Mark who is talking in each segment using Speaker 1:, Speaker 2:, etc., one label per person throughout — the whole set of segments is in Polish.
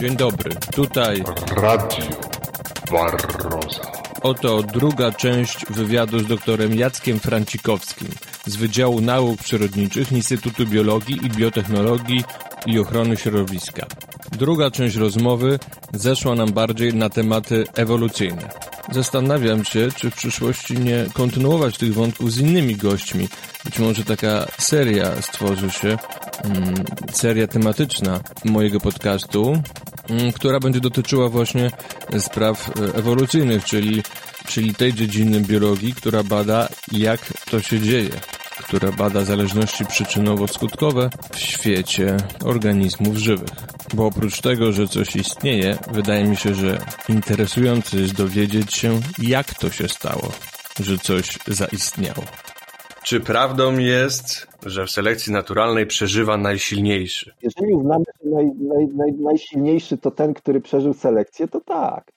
Speaker 1: Dzień dobry, tutaj
Speaker 2: Radio Barroza.
Speaker 1: oto druga część wywiadu z doktorem Jackiem Francikowskim z Wydziału Nauk Przyrodniczych Instytutu Biologii i Biotechnologii i Ochrony Środowiska. Druga część rozmowy zeszła nam bardziej na tematy ewolucyjne. Zastanawiam się, czy w przyszłości nie kontynuować tych wątków z innymi gośćmi. Być może taka seria stworzy się, mm, seria tematyczna mojego podcastu, która będzie dotyczyła właśnie spraw e, ewolucyjnych, czyli, czyli tej dziedziny biologii, która bada jak to się dzieje, która bada zależności przyczynowo-skutkowe w świecie organizmów żywych. Bo oprócz tego, że coś istnieje, wydaje mi się, że interesujące jest dowiedzieć się, jak to się stało, że coś zaistniało. Czy prawdą jest, że w selekcji naturalnej przeżywa najsilniejszy?
Speaker 3: Jeżeli uznamy, że naj, naj, naj, najsilniejszy to ten, który przeżył selekcję, to tak.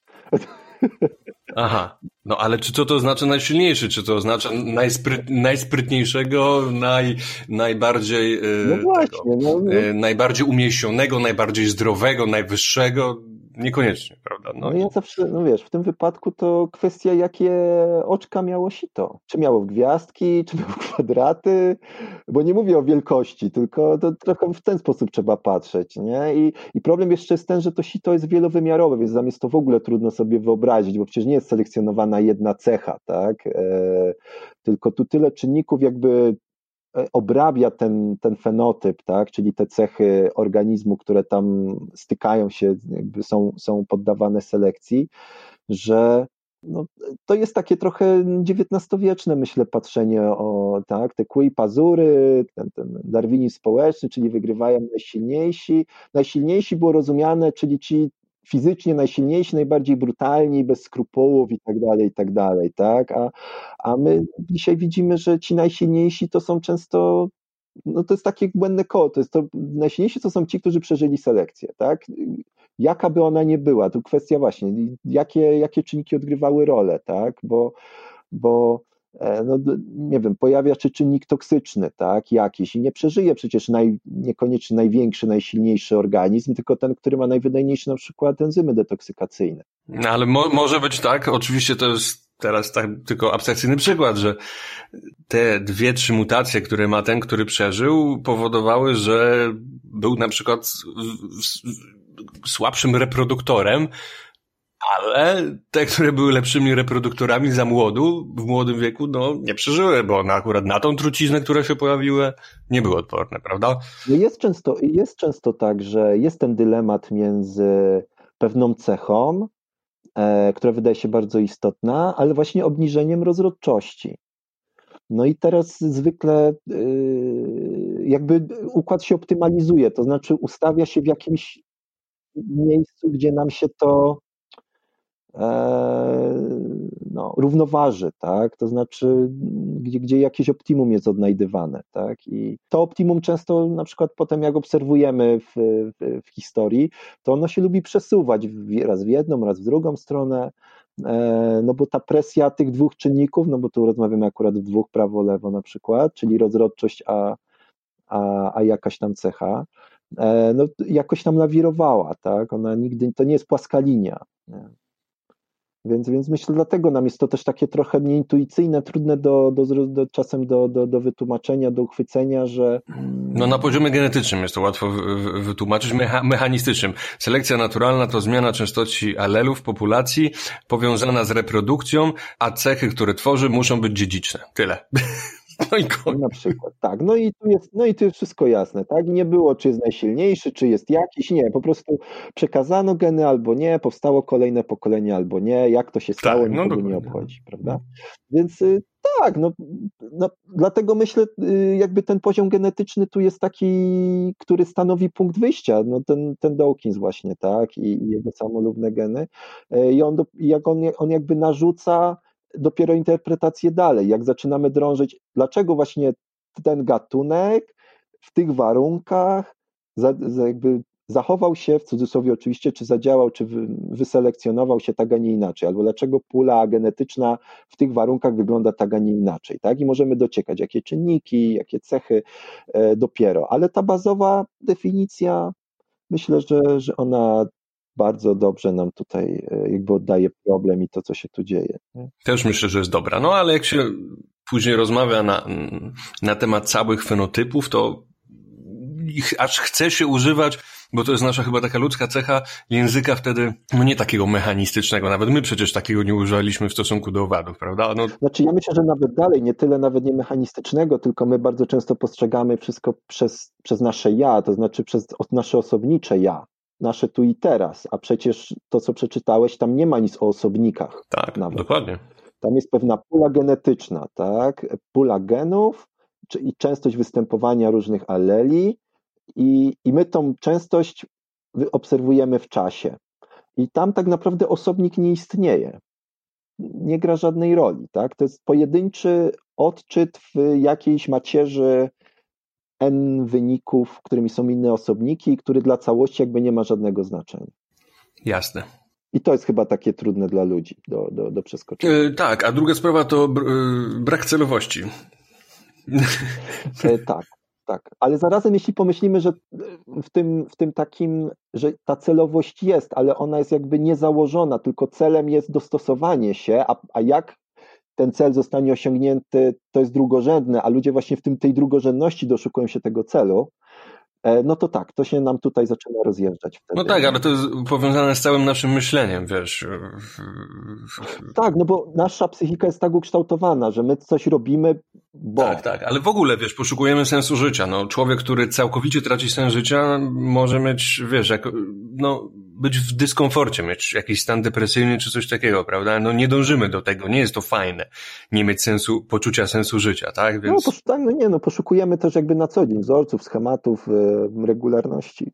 Speaker 1: Aha, no ale czy to to znaczy najsilniejszy? Czy to oznacza najspryt, najsprytniejszego, naj, najbardziej, e,
Speaker 3: No właśnie,
Speaker 1: tego,
Speaker 3: no, no.
Speaker 1: e, najbardziej umieśnionego, najbardziej zdrowego, najwyższego? Niekoniecznie, prawda? No,
Speaker 3: No ja zawsze, no wiesz, w tym wypadku to kwestia, jakie oczka miało sito. Czy miało gwiazdki, czy miało kwadraty, bo nie mówię o wielkości, tylko to trochę w ten sposób trzeba patrzeć, nie? I, I problem jeszcze jest ten, że to sito jest wielowymiarowe, więc tam jest to w ogóle trudno sobie wyobrazić, bo przecież nie jest selekcjonowana jedna cecha, tak? E, tylko tu tyle czynników jakby obrabia ten, ten fenotyp, tak? czyli te cechy organizmu, które tam stykają się, są, są poddawane selekcji, że no, to jest takie trochę XIX-wieczne, myślę, patrzenie o tak, te kły i pazury, ten, ten darwinizm społeczny, czyli wygrywają najsilniejsi. Najsilniejsi było rozumiane, czyli ci fizycznie najsilniejsi, najbardziej brutalni, bez skrupułów i tak dalej, i tak dalej, tak? A, a my dzisiaj widzimy, że ci najsilniejsi to są często no to jest takie błędne koło, to jest to, najsilniejsi to są ci, którzy przeżyli selekcję, tak? Jaka by ona nie była, tu kwestia właśnie, jakie, jakie czynniki odgrywały rolę, tak? Bo, bo no, nie wiem, pojawia się czynnik toksyczny, tak, jakiś i nie przeżyje przecież naj, niekoniecznie największy, najsilniejszy organizm, tylko ten, który ma najwydajniejsze na przykład enzymy detoksykacyjne.
Speaker 1: No, ale mo może być tak, oczywiście to jest teraz tak tylko abstrakcyjny przykład, że te dwie, trzy mutacje, które ma ten, który przeżył, powodowały, że był na przykład słabszym reproduktorem, ale te, które były lepszymi reproduktorami za młodu, w młodym wieku, no nie przeżyły, bo one akurat na tą truciznę, które się pojawiły, nie były odporne, prawda?
Speaker 3: No jest często, jest często tak, że jest ten dylemat między pewną cechą, e, która wydaje się bardzo istotna, ale właśnie obniżeniem rozrodczości. No i teraz zwykle yy, jakby układ się optymalizuje, to znaczy ustawia się w jakimś miejscu, gdzie nam się to no, równoważy, tak? To znaczy, gdzie, gdzie jakieś optimum jest odnajdywane, tak? I to optimum często, na przykład potem jak obserwujemy w, w, w historii, to ono się lubi przesuwać raz w jedną, raz w drugą stronę, e, no bo ta presja tych dwóch czynników, no bo tu rozmawiamy akurat w dwóch prawo-lewo na przykład, czyli rozrodczość, a, a, a jakaś tam cecha, e, no jakoś tam lawirowała, tak? Ona nigdy, to nie jest płaska linia. Nie? Więc, więc myślę, dlatego nam jest to też takie trochę nieintuicyjne, trudne do, do, do, czasem do, do, do wytłumaczenia, do uchwycenia, że.
Speaker 1: No na poziomie genetycznym jest to łatwo wytłumaczyć, mecha, mechanistycznym. Selekcja naturalna to zmiana częstości alelów populacji powiązana z reprodukcją, a cechy, które tworzy, muszą być dziedziczne. Tyle.
Speaker 3: No i koniec. Na przykład, tak. No i tu jest, no i tu jest wszystko jasne, tak? Nie było, czy jest najsilniejszy, czy jest jakiś, nie. Po prostu przekazano geny albo nie, powstało kolejne pokolenie albo nie. Jak to się stało, tak, no nikogo nie obchodzi, prawda? Więc y, tak, no, no, dlatego myślę, y, jakby ten poziom genetyczny tu jest taki, który stanowi punkt wyjścia, no ten, ten Dawkins właśnie, tak, i, i jego samolubne geny. Y, I on, jak on, on jakby narzuca dopiero interpretację dalej, jak zaczynamy drążyć, dlaczego właśnie ten gatunek w tych warunkach za, za jakby zachował się, w cudzysłowie oczywiście, czy zadziałał, czy wy, wyselekcjonował się tak, a nie inaczej, albo dlaczego pula genetyczna w tych warunkach wygląda tak, a nie inaczej, tak? I możemy dociekać, jakie czynniki, jakie cechy e, dopiero, ale ta bazowa definicja, myślę, że, że ona bardzo dobrze nam tutaj e, jakby oddaje problem i to, co się tu dzieje.
Speaker 1: Też myślę, że jest dobra. No ale jak się później rozmawia na, na temat całych fenotypów, to aż chce się używać, bo to jest nasza chyba taka ludzka cecha języka wtedy, no nie takiego mechanistycznego, nawet my przecież takiego nie używaliśmy w stosunku do owadów, prawda? No...
Speaker 3: Znaczy ja myślę, że nawet dalej, nie tyle nawet nie mechanistycznego, tylko my bardzo często postrzegamy wszystko przez, przez nasze ja, to znaczy przez nasze osobnicze ja nasze tu i teraz, a przecież to, co przeczytałeś, tam nie ma nic o osobnikach.
Speaker 1: Tak, nawet. dokładnie.
Speaker 3: Tam jest pewna pula genetyczna, tak? Pula genów i częstość występowania różnych aleli, i, i my tą częstość obserwujemy w czasie. I tam tak naprawdę osobnik nie istnieje. Nie gra żadnej roli, tak? To jest pojedynczy odczyt w jakiejś macierzy n wyników, którymi są inne osobniki, który dla całości jakby nie ma żadnego znaczenia.
Speaker 1: Jasne.
Speaker 3: I to jest chyba takie trudne dla ludzi do, do, do przeskoczenia.
Speaker 1: Yy, tak, a druga sprawa to yy, brak celowości.
Speaker 3: Yy, tak, tak. Ale zarazem, jeśli pomyślimy, że w tym, w tym takim, że ta celowość jest, ale ona jest jakby niezałożona, tylko celem jest dostosowanie się, a, a jak ten cel zostanie osiągnięty, to jest drugorzędne, a ludzie właśnie w tym, tej drugorzędności doszukują się tego celu, E, no to tak, to się nam tutaj zaczyna rozjeżdżać. Wtedy.
Speaker 1: No tak, ale to jest powiązane z całym naszym myśleniem, wiesz.
Speaker 3: Tak, no bo nasza psychika jest tak ukształtowana, że my coś robimy, bo...
Speaker 1: Tak, tak, ale w ogóle, wiesz, poszukujemy sensu życia. No, człowiek, który całkowicie traci sens życia, może mieć, wiesz, jak, no, być w dyskomforcie, mieć jakiś stan depresyjny czy coś takiego, prawda? No nie dążymy do tego, nie jest to fajne, nie mieć sensu, poczucia sensu życia, tak?
Speaker 3: Więc... No, tak, no nie, no poszukujemy też jakby na co dzień wzorców, schematów, y, regularności,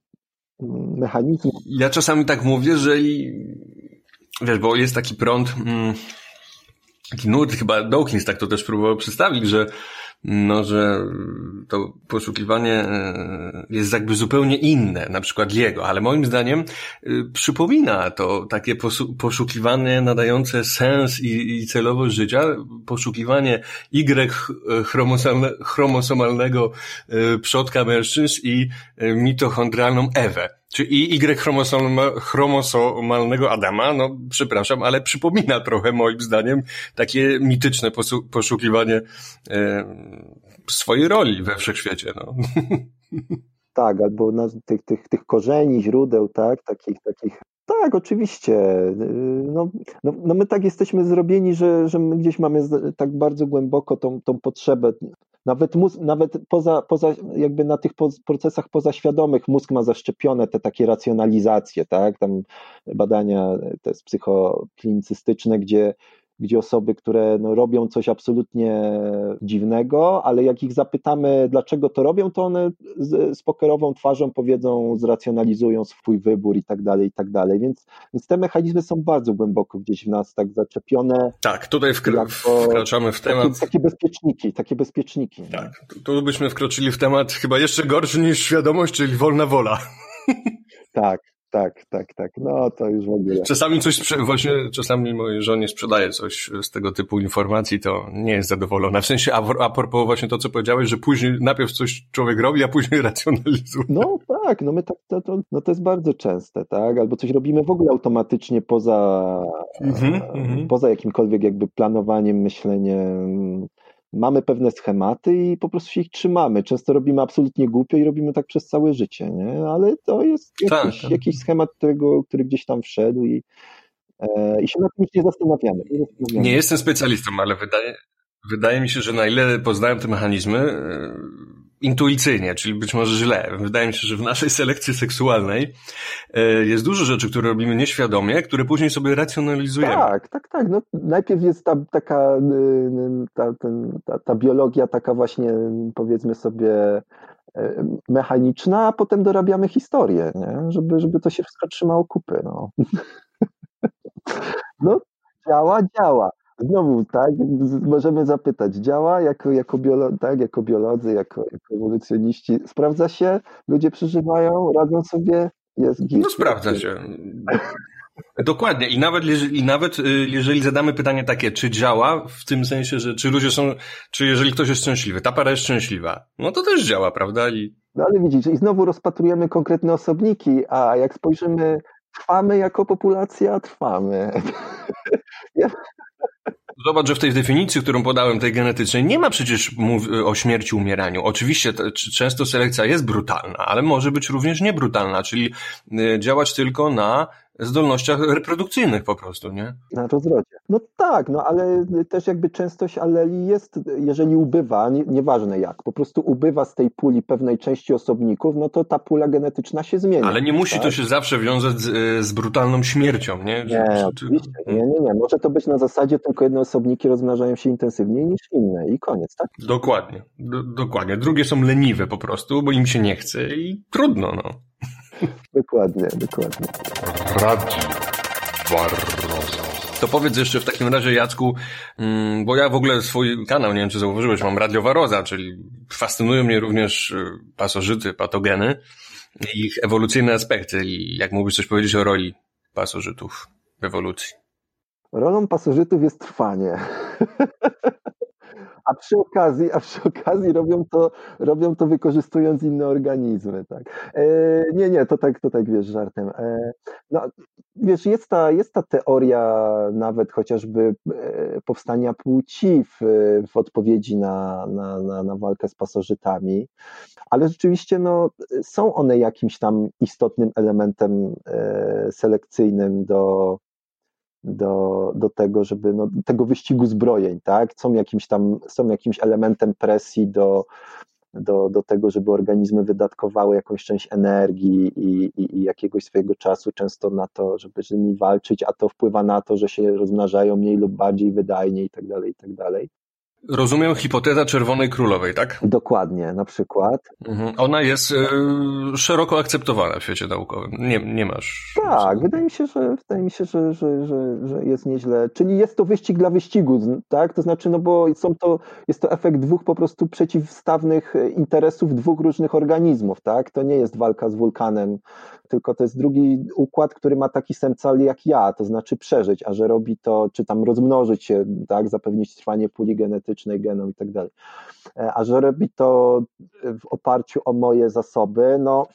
Speaker 3: mm, mechanizmów.
Speaker 1: Ja czasami tak mówię, że i, wiesz, bo jest taki prąd, mm, taki nurt, chyba Dawkins tak to też próbował przedstawić, że no, że to poszukiwanie e, jest jakby zupełnie inne, na przykład jego, ale moim zdaniem e, przypomina to takie poszukiwanie nadające sens i, celowość życia, poszukiwanie Y chromosomalnego e, przodka mężczyzn i mitochondrialną Ewę. Czy i Y chromosomalnego Adama, no przepraszam, ale przypomina trochę moim zdaniem takie mityczne poszukiwanie e, swojej roli we wszechświecie. No.
Speaker 3: Tak, albo na tych, tych, tych korzeni, źródeł, tak, takich, takich tak, oczywiście. No, no, no, my tak jesteśmy zrobieni, że, że my gdzieś mamy tak bardzo głęboko tą, tą potrzebę nawet, mózg, nawet poza, poza, jakby na tych procesach pozaświadomych mózg ma zaszczepione te takie racjonalizacje, tak? Tam badania te psychoklinicystyczne, gdzie gdzie osoby, które no, robią coś absolutnie dziwnego, ale jak ich zapytamy, dlaczego to robią, to one z, z pokerową twarzą powiedzą, zracjonalizują swój wybór i tak dalej, i tak dalej. Więc, więc te mechanizmy są bardzo głęboko gdzieś w nas tak zaczepione.
Speaker 1: Tak, tutaj wkra wkraczamy w temat.
Speaker 3: Takie, takie bezpieczniki, takie bezpieczniki.
Speaker 1: Tak, tu byśmy wkroczyli w temat chyba jeszcze gorszy niż świadomość, czyli wolna wola.
Speaker 3: Tak, tak, tak, tak. No to już w ogóle.
Speaker 1: Czasami coś, właśnie czasami mojej żonie sprzedaje coś z tego typu informacji, to nie jest zadowolona. W sensie, a, a propos właśnie to, co powiedziałeś, że później najpierw coś człowiek robi, a później racjonalizuje.
Speaker 3: No tak, no my tak, to, to, no to jest bardzo częste, tak? Albo coś robimy w ogóle automatycznie poza, mm -hmm, poza jakimkolwiek jakby planowaniem, myśleniem mamy pewne schematy i po prostu się ich trzymamy. Często robimy absolutnie głupio i robimy tak przez całe życie, nie? ale to jest tak, jakiś, tak. jakiś schemat, którego, który gdzieś tam wszedł i, e, i się nad tym nie zastanawiamy.
Speaker 1: Nie, zastanawiamy. nie jestem specjalistą, ale wydaje, wydaje mi się, że na ile poznałem te mechanizmy, e, intuicyjnie, czyli być może źle. Wydaje mi się, że w naszej selekcji seksualnej e, jest dużo rzeczy, które robimy nieświadomie, które później sobie racjonalizujemy.
Speaker 3: Tak, tak, tak. No, najpierw jest ta taka ta, ten, ta, ta biologia taka właśnie powiedzmy sobie e, mechaniczna, a potem dorabiamy historię, nie? Żeby, żeby to się wszystko trzymało kupy. No. no, działa, działa. Znowu, tak, możemy zapytać, działa jako, jako, biolo, tak, jako biolodzy, jako, jako ewolucjoniści, sprawdza się, ludzie przeżywają, radzą sobie, jest
Speaker 1: git. No sprawdza się. Dokładnie. I nawet, I nawet y, jeżeli zadamy pytanie takie, czy działa, w tym sensie, że czy ludzie są, czy jeżeli ktoś jest szczęśliwy, ta para jest szczęśliwa, no to też działa, prawda? I...
Speaker 3: No ale widzisz, i znowu rozpatrujemy konkretne osobniki, a jak spojrzymy trwamy jako populacja, trwamy.
Speaker 1: Zobacz, że w tej definicji, którą podałem, tej genetycznej, nie ma przecież o śmierci, umieraniu. Oczywiście często selekcja jest brutalna, ale może być również niebrutalna, czyli y, działać tylko na zdolnościach reprodukcyjnych po prostu, nie?
Speaker 3: Na rozrodzie. No tak, no ale też jakby częstość aleli jest, jeżeli ubywa, nie, nieważne jak, po prostu ubywa z tej puli pewnej części osobników, no to ta pula genetyczna się zmienia.
Speaker 1: Ale nie musi tak? to się zawsze wiązać z, z brutalną śmiercią, nie?
Speaker 3: Nie, czy, oczywiście, nie, nie, nie. Może to być na zasadzie tylko jedne osobniki rozmnażają się intensywniej niż inne i koniec, tak?
Speaker 1: Dokładnie, do, dokładnie. Drugie są leniwe po prostu, bo im się nie chce i trudno, no.
Speaker 3: dokładnie, dokładnie. Radio
Speaker 1: Barroso. To powiedz jeszcze w takim razie, Jacku, mm, bo ja w ogóle swój kanał, nie wiem czy zauważyłeś, mam Radio Waroza, czyli fascynują mnie również y, pasożyty, patogeny i ich ewolucyjne aspekty. I jak mógłbyś coś powiedzieć o roli pasożytów w ewolucji?
Speaker 3: Rolą pasożytów jest trwanie. a przy okazji, a przy okazji robią to, robią to wykorzystując inne organizmy, tak. E, nie, nie, to tak, to tak wiesz, żartem. E, no, wiesz, jest ta, jest ta teoria nawet chociażby e, powstania płci w, w odpowiedzi na, na, na, na walkę z pasożytami, ale rzeczywiście no, są one jakimś tam istotnym elementem e, selekcyjnym do, do, do tego, żeby no, tego wyścigu zbrojeń, tak? Są jakimś tam, są jakimś elementem presji do, do, do tego, żeby organizmy wydatkowały jakąś część energii i, i, i, jakiegoś swojego czasu często na to, żeby z nimi walczyć, a to wpływa na to, że się rozmnażają mniej lub bardziej wydajnie i tak dalej, i tak dalej.
Speaker 1: Rozumiem hipoteza Czerwonej Królowej, tak?
Speaker 3: Dokładnie, na przykład.
Speaker 1: Mhm. Ona jest e, szeroko akceptowana w świecie naukowym. Nie, nie masz.
Speaker 3: Tak, wydaje mi się, że wydaje mi się, że, że, że, że jest nieźle. Czyli jest to wyścig dla wyścigu, tak? To znaczy, no bo są to, jest to efekt dwóch po prostu przeciwstawnych interesów dwóch różnych organizmów, tak? To nie jest walka z wulkanem, tylko to jest drugi układ, który ma taki sam cel jak ja, to znaczy przeżyć, a że robi to, czy tam rozmnożyć się, tak? Zapewnić trwanie puli genetycznej genetycznej, genom i tak dalej. E, a że robi to w oparciu o moje zasoby, no,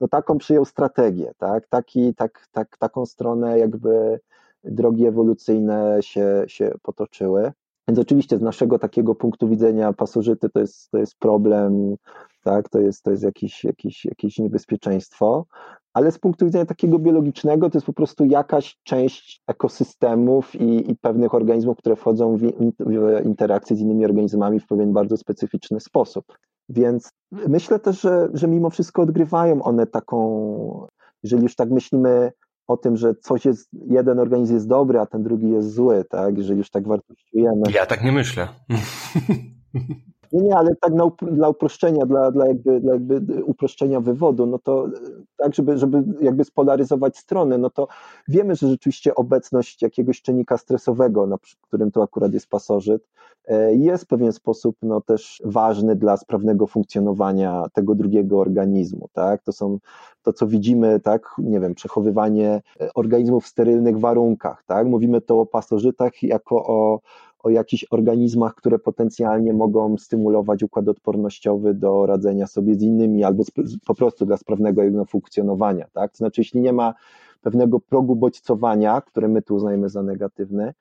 Speaker 3: no taką przyjął strategię, tak? Taki, tak, tak, taką stronę jakby drogi ewolucyjne się, się potoczyły. Więc oczywiście z naszego takiego punktu widzenia pasożyty to jest, to jest problem, tak? to jest, to jest jakieś, jakieś, jakieś niebezpieczeństwo, ale z punktu widzenia takiego biologicznego to jest po prostu jakaś część ekosystemów i, i pewnych organizmów, które wchodzą w, w interakcję z innymi organizmami w pewien bardzo specyficzny sposób. Więc myślę też, że, że mimo wszystko odgrywają one taką, jeżeli już tak myślimy o tym, że coś jest, jeden organizm jest dobry, a ten drugi jest zły, tak? Jeżeli już tak wartościujemy.
Speaker 1: Ja tak nie myślę.
Speaker 3: Nie, nie, ale tak na, dla uproszczenia, dla, dla, jakby, dla jakby uproszczenia wywodu, no to tak, żeby, żeby jakby spolaryzować strony, no to wiemy, że rzeczywiście obecność jakiegoś czynnika stresowego, na którym to akurat jest pasożyt, e, jest w pewien sposób no, też ważny dla sprawnego funkcjonowania tego drugiego organizmu, tak? To są to, co widzimy, tak, nie wiem, przechowywanie organizmów w sterylnych warunkach, tak? Mówimy to o pasożytach jako o o jakichś organizmach, które potencjalnie mogą stymulować układ odpornościowy do radzenia sobie z innymi albo po prostu dla sprawnego jego funkcjonowania. Tak? To znaczy, jeśli nie ma pewnego progu bodźcowania, które my tu uznajemy za negatywny,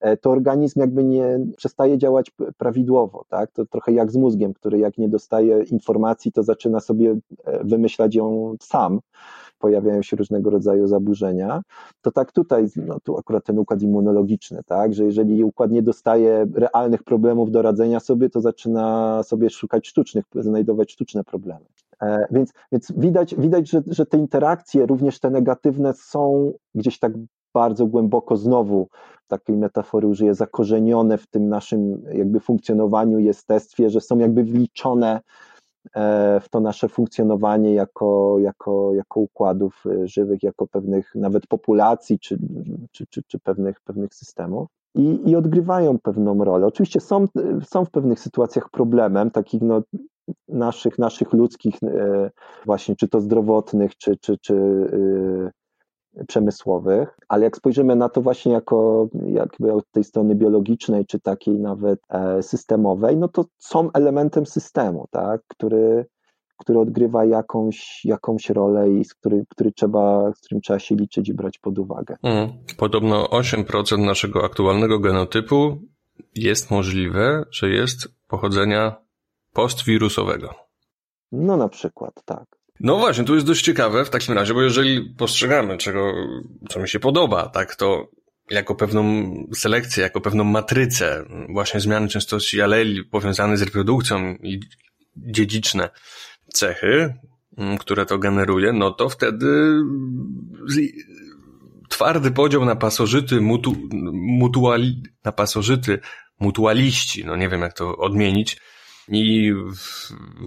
Speaker 3: e, to organizm jakby nie przestaje działać prawidłowo, tak? To trochę jak z mózgiem, który jak nie dostaje informacji, to zaczyna sobie e, wymyślać ją sam pojawiają się różnego rodzaju zaburzenia, to tak tutaj, no tu akurat ten układ immunologiczny, tak, że jeżeli układ nie dostaje realnych problemów do radzenia sobie, to zaczyna sobie szukać sztucznych, znajdować sztuczne problemy. E, więc, więc widać, widać że, że te interakcje, również te negatywne, są gdzieś tak bardzo głęboko znowu takiej metafory użyję, zakorzenione w tym naszym jakby funkcjonowaniu, jestestwie, że są jakby wliczone w to nasze funkcjonowanie jako, jako, jako układów e, żywych, jako pewnych nawet populacji czy, czy, czy, czy pewnych, pewnych systemów. I, i odgrywają pewną rolę. Oczywiście są, są w pewnych sytuacjach problemem, takich no, naszych, naszych ludzkich, e, właśnie czy to zdrowotnych, czy, czy, czy przemysłowych, ale jak spojrzymy na to właśnie jako jakby od tej strony biologicznej, czy takiej nawet e, systemowej, no to są elementem systemu, tak, który, który odgrywa jakąś, jakąś rolę i z, który, który trzeba, z którym trzeba się liczyć i brać pod uwagę.
Speaker 1: Mm. Podobno 8% naszego aktualnego genotypu jest możliwe, że jest pochodzenia postwirusowego.
Speaker 3: No na przykład, tak.
Speaker 1: No właśnie, to jest dość ciekawe w takim razie, bo jeżeli postrzegamy czego, co mi się podoba, tak, to jako pewną selekcję, jako pewną matrycę właśnie zmiany częstości aleli powiązane z reprodukcją i dziedziczne cechy, mm, które to generuje, no to wtedy twardy podział na pasożyty, mutu, mutuali, na pasożyty, mutualiści, no nie wiem jak to odmienić, i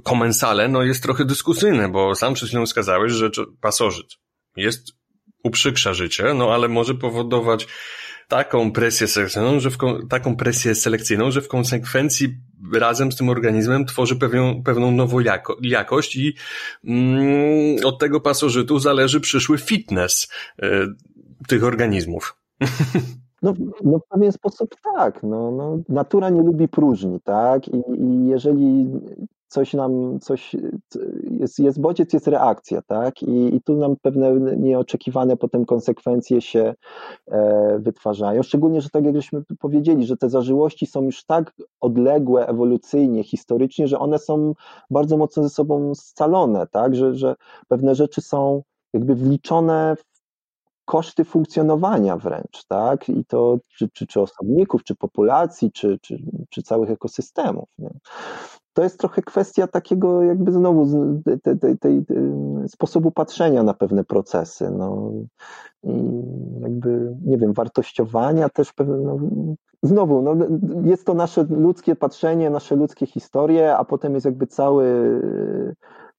Speaker 1: komensale, no jest trochę dyskusyjne, bo sam przed chwilą wskazałeś, że pasożyt jest, uprzykrza życie, no ale może powodować taką presję selekcyjną, że w, taką presję selekcyjną, że w konsekwencji razem z tym organizmem tworzy pewną, pewną nową jako, jakość i mm, od tego pasożytu zależy przyszły fitness y, tych organizmów.
Speaker 3: No, no w pewien sposób tak. No, no, natura nie lubi próżni, tak? I, i jeżeli coś nam, coś jest, jest bodziec, jest reakcja, tak? I, I tu nam pewne nieoczekiwane potem konsekwencje się e, wytwarzają. Szczególnie, że tak jak żeśmy powiedzieli, że te zażyłości są już tak odległe ewolucyjnie, historycznie, że one są bardzo mocno ze sobą scalone, tak? Że, że pewne rzeczy są jakby wliczone koszty funkcjonowania wręcz, tak? I to czy, czy, czy osobników, czy populacji, czy, czy, czy całych ekosystemów. Nie? To jest trochę kwestia takiego jakby znowu tej, tej, sposobu patrzenia na pewne procesy. No. I jakby, nie wiem, wartościowania też pewne, no, znowu, no, jest to nasze ludzkie patrzenie, nasze ludzkie historie, a potem jest jakby cały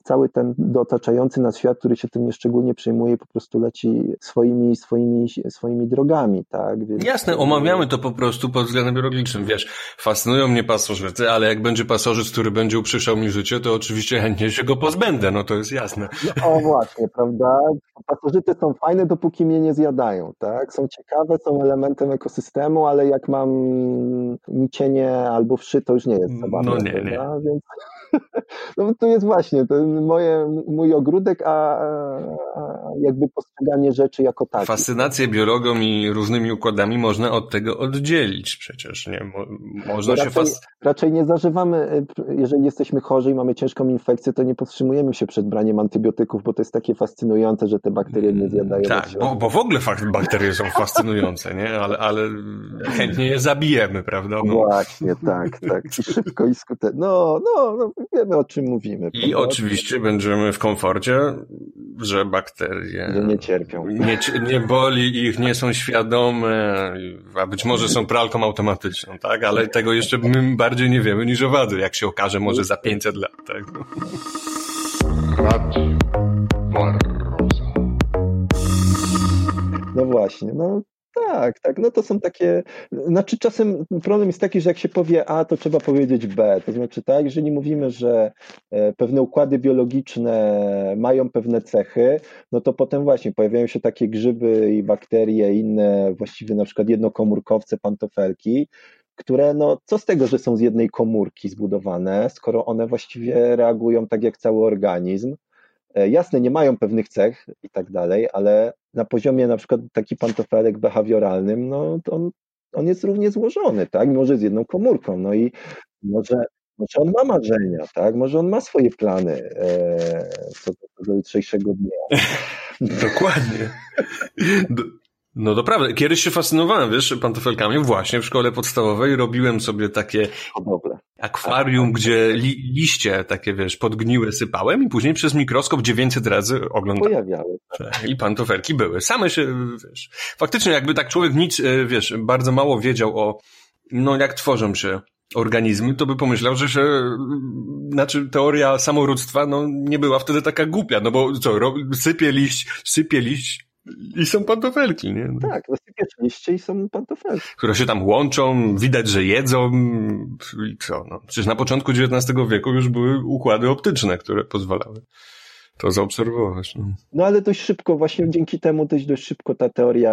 Speaker 3: cały ten dotaczający nas świat, który się tym nieszczególnie przejmuje, po prostu leci swoimi, swoimi, swoimi drogami, tak?
Speaker 1: Więc... Jasne, omawiamy to po prostu pod względem biologicznym, wiesz, fascynują mnie pasożyty, ale jak będzie pasożyt, który będzie uprzeszał mi życie, to oczywiście chętnie się go pozbędę, no to jest jasne.
Speaker 3: No, o właśnie, prawda? Pasożyty są fajne, dopóki mnie nie zjadają, tak? Są ciekawe, są elementem ekosystemu, ale jak mam nicienie albo wszy, to już nie jest zabawne.
Speaker 1: No nie, nie.
Speaker 3: Więc no to jest właśnie to moje, mój ogródek, a, a jakby postrzeganie rzeczy jako takie.
Speaker 1: Fascynację biologą i różnymi układami można od tego oddzielić przecież, nie? Mo, można raczej, się fas...
Speaker 3: raczej nie zażywamy, jeżeli jesteśmy chorzy i mamy ciężką infekcję, to nie powstrzymujemy się przed braniem antybiotyków, bo to jest takie fascynujące, że te bakterie nie zjadają.
Speaker 1: Tak, bo, bo w ogóle bakterie są fascynujące, nie? Ale, ale chętnie je zabijemy, prawda?
Speaker 3: No. Właśnie, tak, tak. I szybko i skutecznie. No, no, no, wiemy o czym mówimy.
Speaker 1: I prawda? oczywiście będziemy w komforcie, że bakterie
Speaker 3: że nie cierpią.
Speaker 1: Nie, nie boli ich, nie są świadome, a być może są pralką automatyczną, tak? Ale tego jeszcze my bardziej nie wiemy niż o jak się okaże może za 500 lat, tak?
Speaker 3: No właśnie, no tak, tak. No to są takie. Znaczy, czasem problem jest taki, że jak się powie A, to trzeba powiedzieć B. To znaczy, tak, jeżeli mówimy, że e, pewne układy biologiczne mają pewne cechy, no to potem właśnie pojawiają się takie grzyby i bakterie, inne właściwie na przykład jednokomórkowce, pantofelki, które, no, co z tego, że są z jednej komórki zbudowane, skoro one właściwie reagują tak jak cały organizm. E, jasne, nie mają pewnych cech i tak dalej, ale na poziomie na przykład taki pantofelek behawioralnym, no to on, on jest równie złożony, tak? Może z jedną komórką, no i może, może on ma marzenia, tak? Może on ma swoje plany e, co do, do jutrzejszego dnia.
Speaker 1: Dokładnie. No to prawda. Kiedyś się fascynowałem, wiesz, pantofelkami. Właśnie w szkole podstawowej robiłem sobie takie akwarium, gdzie li, liście takie, wiesz, podgniłe sypałem i później przez mikroskop 900 razy oglądałem.
Speaker 3: Pojawiały.
Speaker 1: Tak. I pantofelki były. Same się, wiesz, faktycznie jakby tak człowiek nic, e, wiesz, bardzo mało wiedział o, no jak tworzą się organizmy, to by pomyślał, że się, znaczy teoria samorództwa, no nie była wtedy taka głupia, no bo co, sypie liść, sypie liść, i są pantofelki, nie?
Speaker 3: No. Tak, rozsypiesz liście i są pantofelki.
Speaker 1: Które się tam łączą, widać, że jedzą i co, no. Przecież na początku XIX wieku już były układy optyczne, które pozwalały to zaobserwować. No.
Speaker 3: no ale dość szybko, właśnie dzięki temu dość, dość szybko ta teoria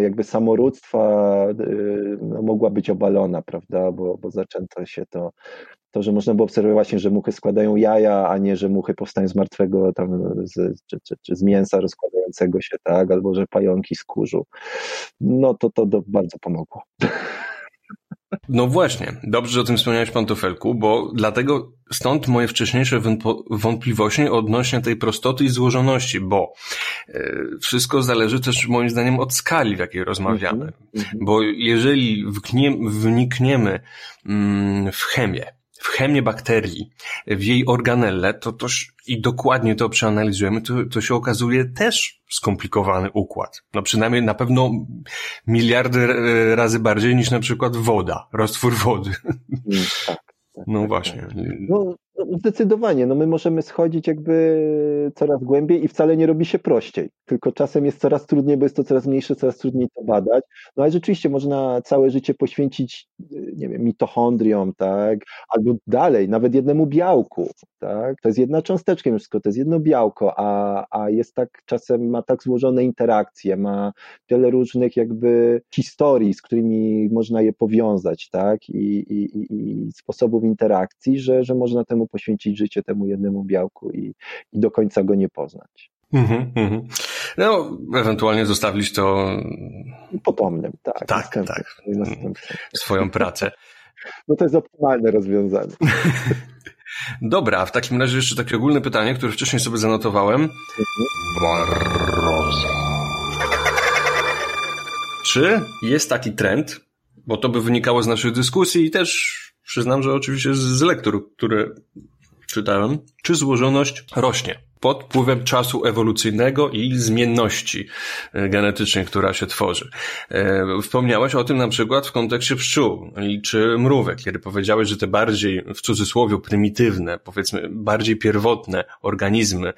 Speaker 3: jakby samorództwa y, no, mogła być obalona, prawda, bo, bo zaczęto się to To, że można było obserwować właśnie, że muchy składają jaja, a nie, że muchy powstają z martwego tam, z, czy, czy, czy z mięsa rozkładającego się, tak, albo że pająki z kurzu. No to to, to bardzo pomogło.
Speaker 1: No właśnie, dobrze, że o tym wspomniałeś pantofelku, bo dlatego stąd moje wcześniejsze wątpliwości odnośnie tej prostoty i złożoności, bo e, wszystko zależy też moim zdaniem od skali, w jakiej rozmawiamy. Mm-hmm. Bo jeżeli wnikniemy mm, w chemię, w chemię bakterii, w jej organelle, to toż i dokładnie to przeanalizujemy, to, to się okazuje też skomplikowany układ. No przynajmniej na pewno miliardy razy bardziej niż na przykład woda, roztwór wody.
Speaker 3: Mm, tak, tak,
Speaker 1: no tak, właśnie. Tak.
Speaker 3: No, no, zdecydowanie, no my możemy schodzić jakby coraz głębiej i wcale nie robi się prościej, tylko czasem jest coraz trudniej, bo jest to coraz mniejsze, coraz trudniej to badać. No ale rzeczywiście można całe życie poświęcić, nie wiem, mitochondriom, tak, albo dalej, nawet jednemu białku, tak, to jest jedna cząsteczka wszystko, to jest jedno białko, a, a jest tak, czasem ma tak złożone interakcje, ma wiele różnych jakby historii, z którymi można je powiązać, tak, i, i, i sposobów interakcji, że, że można temu poświęcić życie temu jednemu białku i, i do końca go nie poznać.
Speaker 1: Mm -hmm. No, ewentualnie zostawić to
Speaker 3: potomnym, tak.
Speaker 1: Tak, tak. Swoją pracę.
Speaker 3: No to jest optymalne rozwiązanie.
Speaker 1: Dobra, w takim razie jeszcze takie ogólne pytanie, które wcześniej sobie zanotowałem. Barroza. Czy jest taki trend, bo to by wynikało z naszej dyskusji i też Przyznam, że oczywiście z lektur, które czytałem, czy złożoność rośnie pod wpływem czasu ewolucyjnego i zmienności e, genetycznej, która się tworzy. E, wspomniałeś o tym na przykład w kontekście pszczół czy mrówek, kiedy powiedziałeś, że te bardziej, w cudzysłowie, prymitywne, powiedzmy, bardziej pierwotne organizmy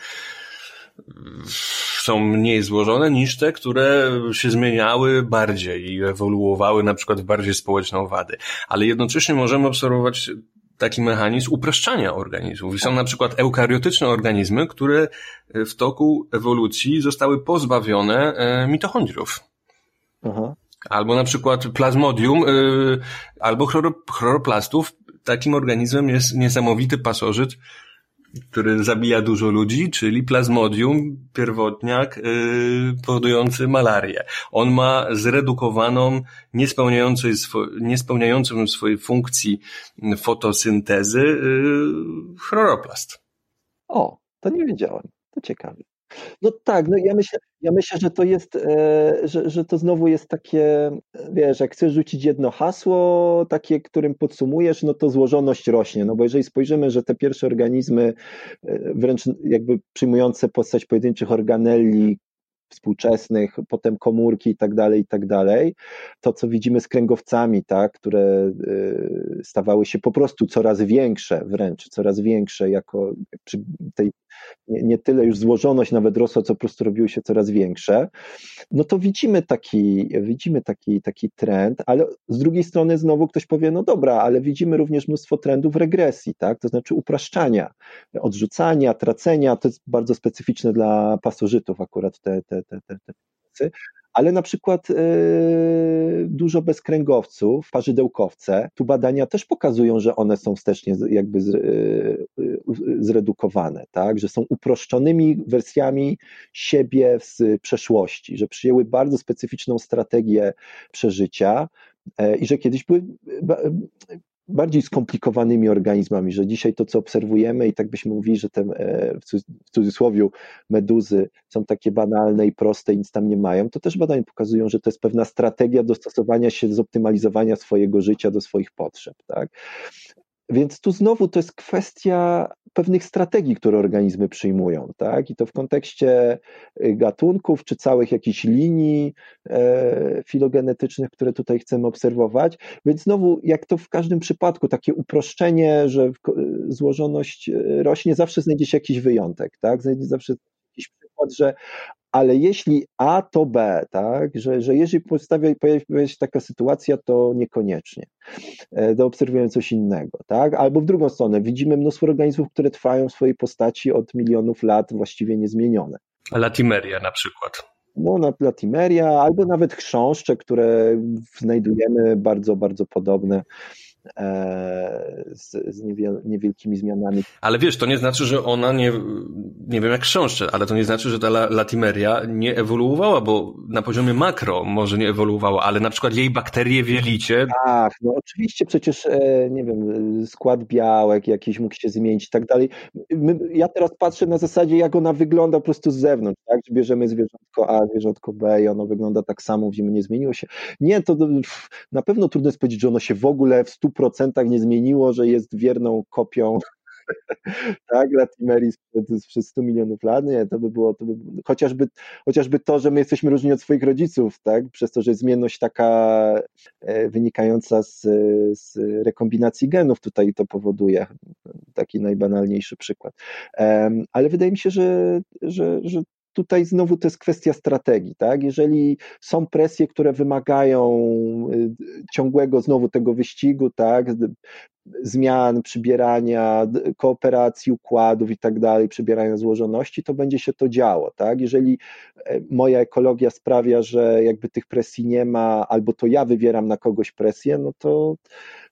Speaker 1: są mniej złożone niż te, które się zmieniały bardziej i ewoluowały na przykład w bardziej społeczne owady. Ale jednocześnie możemy obserwować taki mechanizm upraszczania organizmów. I są na przykład eukariotyczne organizmy, które w toku ewolucji zostały pozbawione e, mitochondriów. Albo na przykład plazmodium, e, albo chloroplastów. Takim organizmem jest niesamowity pasożyt, który zabija dużo ludzi, czyli plazmodium, pierwotniak yy, powodujący malarię. On ma zredukowaną, niespełniającą swojej funkcji fotosyntezy yy, chloroplast.
Speaker 3: O, to nie wiedziałem. To ciekawe. No tak, no ja myślę, ja myślę, że to jest, e, że, że to znowu jest takie, wiesz, jak chcesz rzucić jedno hasło, takie, którym podsumujesz, no to złożoność rośnie, no bo jeżeli spojrzymy, że te pierwsze organizmy, e, wręcz jakby przyjmujące postać pojedynczych organelli, współczesnych, potem komórki i tak dalej, i tak dalej. To, co widzimy z kręgowcami, tak, które e, stawały się po prostu coraz większe, wręcz coraz większe, jako przy tej nie, nie tyle już złożoność nawet rosła, co po prostu robiły się coraz większe, no to widzimy taki, widzimy taki, taki trend, ale z drugiej strony znowu ktoś powie, no dobra, ale widzimy również mnóstwo trendów regresji, tak, to znaczy upraszczania, odrzucania, tracenia, to jest bardzo specyficzne dla pasożytów akurat te, te, te, te, te ale na przykład yy, dużo bezkręgowców, parzydełkowce, tu badania też pokazują, że one są wstecznie jakby z, yy, zredukowane, tak? że są uproszczonymi wersjami siebie z przeszłości, że przyjęły bardzo specyficzną strategię przeżycia, i że kiedyś były bardziej skomplikowanymi organizmami, że dzisiaj to, co obserwujemy i tak byśmy mówili, że te e, w cudzysłowie meduzy są takie banalne i proste i nic tam nie mają, to też badania pokazują, że to jest pewna strategia dostosowania się, zoptymalizowania swojego życia do swoich potrzeb. Tak? Więc tu znowu to jest kwestia pewnych strategii, które organizmy przyjmują, tak? I to w kontekście y, gatunków, czy całych jakichś linii e, filogenetycznych, które tutaj chcemy obserwować. Więc znowu, jak to w każdym przypadku, takie uproszczenie, że złożoność y, rośnie, zawsze znajdzie się jakiś wyjątek, tak? Znajdzie zawsze jakiś przykład, że ale jeśli A, to B, tak? Że, że jeżeli postawi, pojawi się taka sytuacja, to niekoniecznie. To e, obserwujemy coś innego, tak? Albo w drugą stronę, widzimy mnóstwo organizmów, które trwają w swojej postaci od milionów lat właściwie niezmienione.
Speaker 1: Latimeria na przykład.
Speaker 3: No, na latimeria, albo nawet chrząszcze, które znajdujemy bardzo, bardzo podobne e, z, z niewielkimi zmianami.
Speaker 1: Ale wiesz, to nie znaczy, że ona nie, nie wiem jak chrząszcze, ale to nie znaczy, że ta latimeria nie ewoluowała, bo na poziomie makro może nie ewoluowała, ale na przykład jej bakterie w jelicie...
Speaker 3: Tak, no oczywiście przecież, e, nie wiem, skład białek jakiś mógł się zmienić i tak dalej. My, ja teraz patrzę na zasadzie, jak ona wygląda po prostu z zewnątrz, tak? Bierzemy zwierzątko A, zwierzątko B i ono wygląda tak samo, widzimy, nie zmieniło się. Nie, to na pewno trudno jest powiedzieć, że ono się w ogóle w 100% nie zmieniło, że jest wierną kopią tak, Latimerii sprzed, sprzed 100 milionów lat, nie, to by było, to by, chociażby, chociażby to, że my jesteśmy różni od swoich rodziców, tak, przez to, że jest zmienność taka e, wynikająca z, z rekombinacji genów tutaj to powoduje, taki najbanalniejszy przykład. ale wydaje mi się, że, że, że tutaj znowu to jest kwestia strategii, tak? Jeżeli są presje, które wymagają y, ciągłego znowu tego wyścigu, tak? Zmian, przybierania, kooperacji, układów i tak dalej, przybierania złożoności, to będzie się to działo, tak? Jeżeli e, moja ekologia sprawia, że jakby tych presji nie ma, albo to ja wywieram na kogoś presję, no to,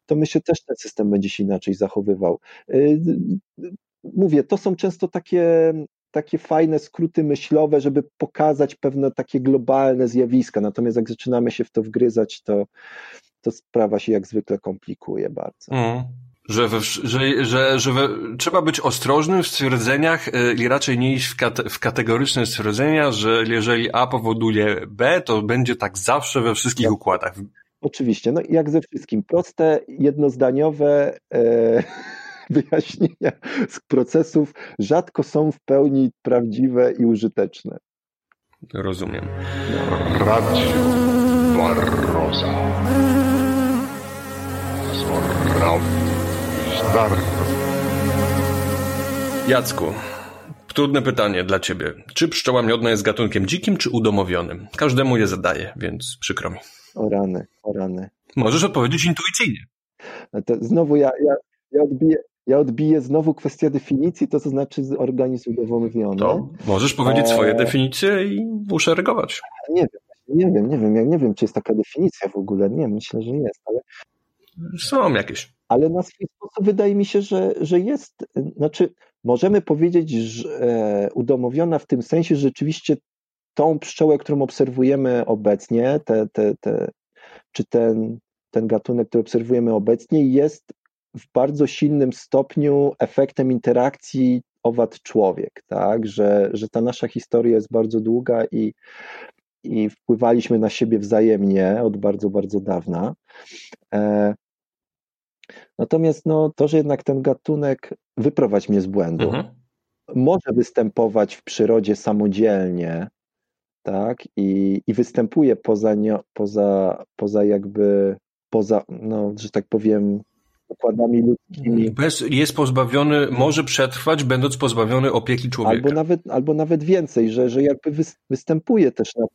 Speaker 3: to myślę też ten system będzie się inaczej zachowywał. Y, mówię, to są często takie takie fajne skróty myślowe, żeby pokazać pewne takie globalne zjawiska. Natomiast jak zaczynamy się w to wgryzać, to, to sprawa się jak zwykle komplikuje bardzo. Mm.
Speaker 1: Że, we, że, że, że we, trzeba być ostrożnym w stwierdzeniach y, i raczej nie iść w, kate, w kategoryczne stwierdzenia, że jeżeli A powoduje B, to będzie tak zawsze we wszystkich tak. układach.
Speaker 3: Oczywiście, no jak ze wszystkim. Proste, jednozdaniowe. E wyjaśnienia z procesów rzadko są w pełni prawdziwe i użyteczne.
Speaker 1: Rozumiem.
Speaker 2: Radio Barroza.
Speaker 1: Jacku, trudne pytanie dla ciebie. Czy pszczoła miodna jest gatunkiem dzikim czy udomowionym? Każdemu je zadaję, więc przykro mi.
Speaker 3: O rany, o rany.
Speaker 1: Możesz odpowiedzieć intuicyjnie.
Speaker 3: To znowu ja, ja, ja, odbiję, ja odbiję znowu kwestię definicji, to co znaczy organizm udowodniony. To
Speaker 1: możesz powiedzieć swoje e... definicje i uszeregować.
Speaker 3: Nie wiem, nie wiem, nie wiem, ja nie wiem, czy jest taka definicja w ogóle. Nie, myślę, że jest, ale.
Speaker 1: Są jakieś.
Speaker 3: Ale na swój sposób wydaje mi się, że, że jest, znaczy możemy powiedzieć, że e, udomowiona w tym sensie, że rzeczywiście tą pszczołę, którą obserwujemy obecnie, te, te, te, czy ten, ten gatunek, który obserwujemy obecnie, jest w bardzo silnym stopniu efektem interakcji owad-człowiek, tak? że, że ta nasza historia jest bardzo długa i, i wpływaliśmy na siebie wzajemnie od bardzo, bardzo dawna. E, natomiast no, to, że jednak ten gatunek wyprowadź mnie z błędu, mhm. może występować w przyrodzie samodzielnie, tak, i, i występuje poza, poza, poza jakby, poza, no, że tak powiem, układami ludzkimi.
Speaker 1: Bez, jest pozbawiony, może przetrwać, będąc pozbawiony opieki człowieka.
Speaker 3: Albo nawet, albo nawet więcej, że, że jakby występuje też na.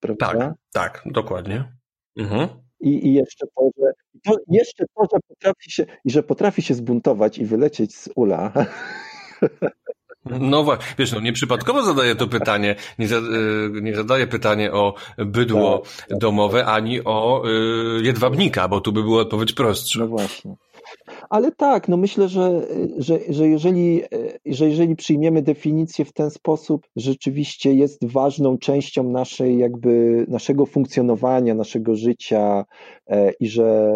Speaker 1: Prawda? Tak, tak, dokładnie. Mhm.
Speaker 3: I, I jeszcze to, że to, jeszcze to, że potrafi się, i że potrafi się zbuntować i wylecieć z ula.
Speaker 1: No właśnie, wiesz, no nieprzypadkowo zadaję to pytanie, nie, za, y, nie zadaję pytanie o bydło tak, tak. domowe, ani o y, jedwabnika, bo tu by była odpowiedź prostsza.
Speaker 3: No właśnie. Ale tak, no myślę, że, że, że, jeżeli, że jeżeli przyjmiemy definicję w ten sposób, rzeczywiście jest ważną częścią naszej jakby naszego funkcjonowania, naszego życia e, i że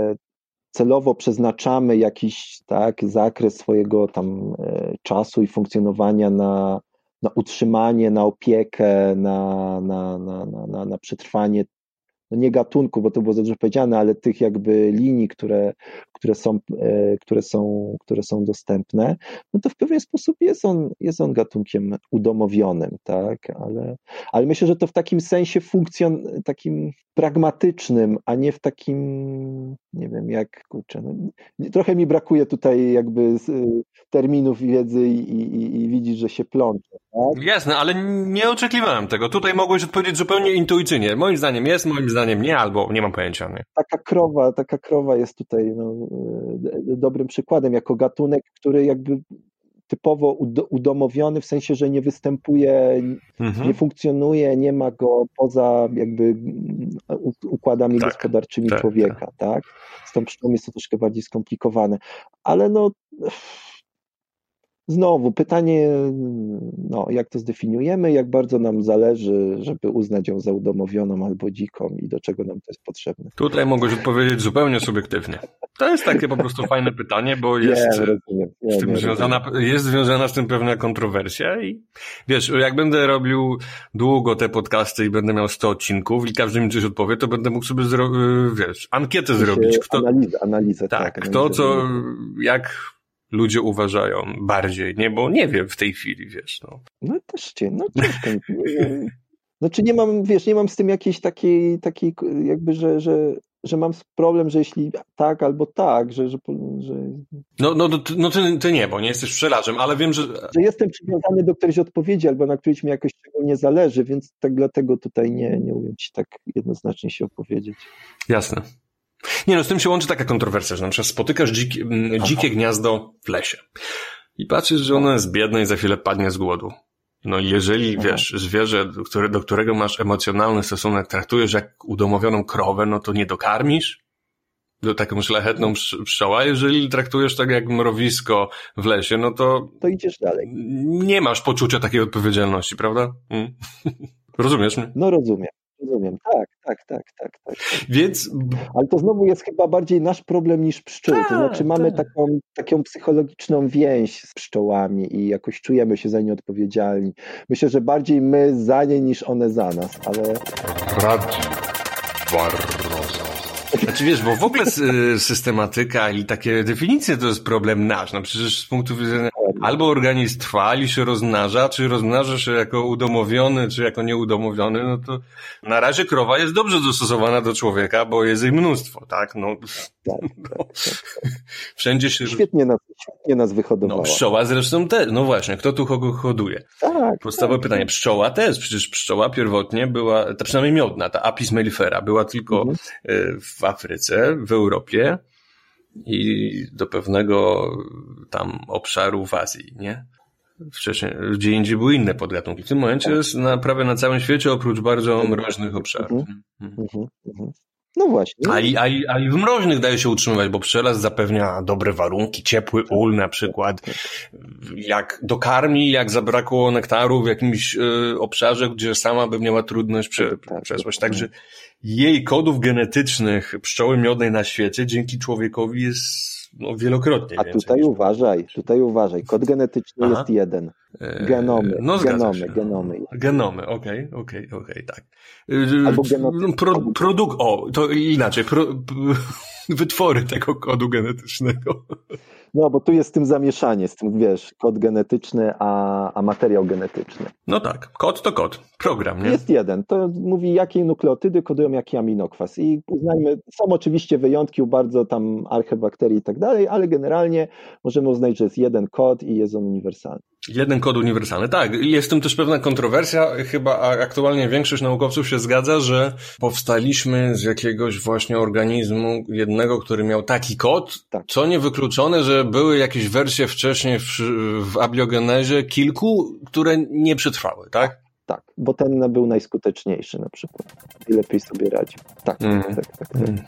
Speaker 3: celowo przeznaczamy jakiś tak, zakres swojego tam e, czasu i funkcjonowania na, na utrzymanie, na opiekę, na, na, na, na, na przetrwanie no nie gatunku, bo to było za dużo powiedziane, ale tych jakby linii, które, które, są, e, które, są, które są dostępne, no to w pewien sposób jest on, jest on gatunkiem udomowionym, tak, ale, ale myślę, że to w takim sensie funkcjon, takim pragmatycznym, a nie w takim, nie wiem, jak, kurczę, no, trochę mi brakuje tutaj jakby terminów wiedzy i, i, i widzisz, że się plącze. Tak?
Speaker 1: Jasne, ale nie oczekiwałem tego. Tutaj mogłeś odpowiedzieć zupełnie intuicyjnie. Moim zdaniem jest, moim zdaniem nie, albo nie mam pojęcia. Nie?
Speaker 3: Taka krowa, taka krowa jest tutaj no, dobrym przykładem, jako gatunek, który jakby typowo udomowiony, w sensie, że nie występuje, mhm. nie funkcjonuje, nie ma go poza jakby układami tak, gospodarczymi tak, człowieka, tak. tak? Z tą jest to troszkę bardziej skomplikowane, ale no Znowu pytanie, no, jak to zdefiniujemy, jak bardzo nam zależy, żeby uznać ją za udomowioną albo dziką i do czego nam to jest potrzebne.
Speaker 1: Tutaj mogłeś odpowiedzieć zupełnie subiektywnie. To jest takie po prostu fajne pytanie, bo jest, nie, rozumiem, nie, z tym nie, związana, jest związana z tym pewna kontrowersja i wiesz, jak będę robił długo te podcasty i będę miał 100 odcinków i każdy mi coś odpowie, to będę mógł sobie, wiesz, ankietę zrobić.
Speaker 3: Kto, analizę, analizę.
Speaker 1: Tak, tak kto co, jak ludzie uważają bardziej, nie? Bo nie wiem w tej chwili, wiesz, no.
Speaker 3: No też cię, no ciężko Znaczy nie mam, wiesz, nie mam z tym jakiejś takiej, takiej jakby, że, że, że mam problem, że jeśli tak albo tak, że... że, że...
Speaker 1: No, no, no ty, ty nie, bo nie jesteś pszczelarzem, ale wiem, że...
Speaker 3: Że jestem przywiązany do którejś odpowiedzi, albo na którejś mi jakoś nie zależy, więc tak dlatego tutaj nie, nie umiem ci tak jednoznacznie się opowiedzieć.
Speaker 1: Jasne. Nie no, z tym się łączy taka kontrowersja, że na przykład spotykasz dziki, dzikie gniazdo w lesie i patrzysz, że ono jest biedne i za chwilę padnie z głodu. No i jeżeli, wiesz, zwierzę, do, które, do którego masz emocjonalny stosunek, traktujesz jak udomowioną krowę, no to nie dokarmisz? Do taką szlachetną pszczoła. Jeżeli traktujesz tak jak mrowisko w lesie, no to...
Speaker 3: To idziesz dalej.
Speaker 1: Nie masz poczucia takiej odpowiedzialności, prawda? Hmm? Rozumiesz mnie?
Speaker 3: No rozumiem. Rozumiem, tak, tak, tak, tak, tak.
Speaker 1: Więc...
Speaker 3: Ale to znowu jest chyba bardziej nasz problem niż pszczół. to tak, znaczy mamy tak. taką, taką psychologiczną więź z pszczołami i jakoś czujemy się za nie odpowiedzialni. Myślę, że bardziej my za nie niż one za nas, ale...
Speaker 2: Radio Barroso.
Speaker 1: Znaczy wiesz, bo w ogóle systematyka i takie definicje to jest problem nasz. No przecież z punktu widzenia albo organizm trwa i się rozmnaża, czy rozmnaża się jako udomowiony, czy jako nieudomowiony, no to na razie krowa jest dobrze dostosowana do człowieka, bo jest jej mnóstwo, tak? No, tak, no. wszędzie się...
Speaker 3: Świetnie nas, świetnie nas wyhodowała.
Speaker 1: No pszczoła zresztą też, no właśnie, kto tu kogo hoduje? Tak. Podstawowe tak. pytanie, pszczoła też, przecież pszczoła pierwotnie była, ta przynajmniej miodna, ta apis mellifera, była tylko mhm. E, w Afryce, w Europie, i do pewnego tam obszaru w Azji, nie? Wcześniej, gdzie indziej były inne podgatunki. W tym momencie jest na, prawie na całym świecie, oprócz bardzo mroźnych obszarów. Mhm. Mhm.
Speaker 3: Mhm. No właśnie.
Speaker 1: A i, a, i, a i w mroźnych daje się utrzymywać, bo przelaz zapewnia dobre warunki, ciepły ul na przykład. Jak dokarmi, jak zabrakło nektaru w jakimś y, obszarze, gdzie sama by miała trudność prze, tak, tak, przesłać. Tak. Także jej kodów genetycznych pszczoły miodnej na świecie dzięki człowiekowi jest no, wielokrotnie
Speaker 3: A
Speaker 1: więcej.
Speaker 3: tutaj uważaj, tutaj uważaj. Kod genetyczny Aha. jest jeden. E, genomy. No, genomy, genomy.
Speaker 1: Genomy, okej, okay, okej, okay, okej, okay, tak. Albo genomy. Pro, produkt, o, to inaczej, pro, wytwory tego kodu genetycznego.
Speaker 3: No, bo tu jest z tym zamieszanie, z tym, wiesz, kod genetyczny, a, a materiał genetyczny.
Speaker 1: No tak, kod to kod, program, nie?
Speaker 3: Jest jeden, to mówi, jakie nukleotydy kodują jaki aminokwas i uznajmy, są oczywiście wyjątki u bardzo tam archebakterii i tak dalej, ale generalnie możemy uznać, że jest jeden kod i jest on uniwersalny.
Speaker 1: Jeden kod uniwersalny, tak. Jest w tym też pewna kontrowersja. Chyba aktualnie większość naukowców się zgadza, że powstaliśmy z jakiegoś właśnie organizmu jednego, który miał taki kod, tak. co niewykluczone, że były jakieś wersje wcześniej w, w abiogenezie kilku, które nie przetrwały, tak?
Speaker 3: Tak, bo ten był najskuteczniejszy na przykład. I lepiej sobie radził. Tak, mm. tak, tak, tak. Mm.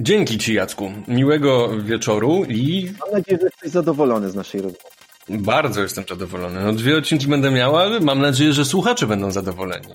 Speaker 1: Dzięki Ci, Jacku. Miłego wieczoru i...
Speaker 3: Mam nadzieję, że jesteś zadowolony z naszej rozmowy.
Speaker 1: Bardzo jestem zadowolony. No dwie odcinki będę miał, ale mam nadzieję, że słuchacze będą zadowoleni.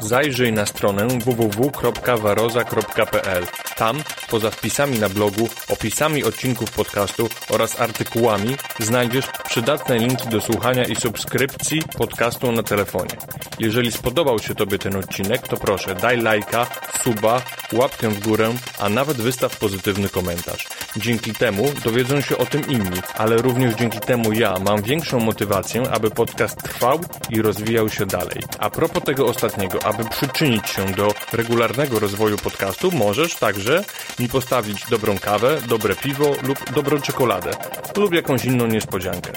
Speaker 1: Zajrzyj na stronę www.waroza.pl. Tam, poza wpisami na blogu, opisami odcinków podcastu oraz artykułami, znajdziesz przydatne linki do słuchania i subskrypcji podcastu na telefonie. Jeżeli spodobał się Tobie ten odcinek, to proszę daj lajka, suba, łapkę w górę, a nawet wystaw pozytywny komentarz. Dzięki temu dowiedzą się o tym inni, ale również dzięki temu ja mam większą motywację, aby podcast trwał i rozwijał się dalej. A propos tego ostatniego, aby przyczynić się do regularnego rozwoju podcastu, możesz także mi postawić dobrą kawę, dobre piwo lub dobrą czekoladę lub jakąś inną niespodziankę.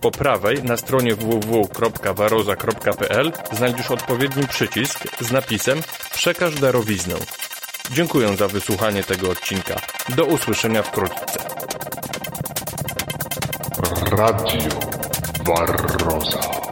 Speaker 1: Po prawej na stronie www.waroza.pl znajdziesz odpowiedni przycisk z napisem Przekaż darowiznę. Dziękuję za wysłuchanie tego odcinka. Do usłyszenia wkrótce.
Speaker 2: Radio Barroza.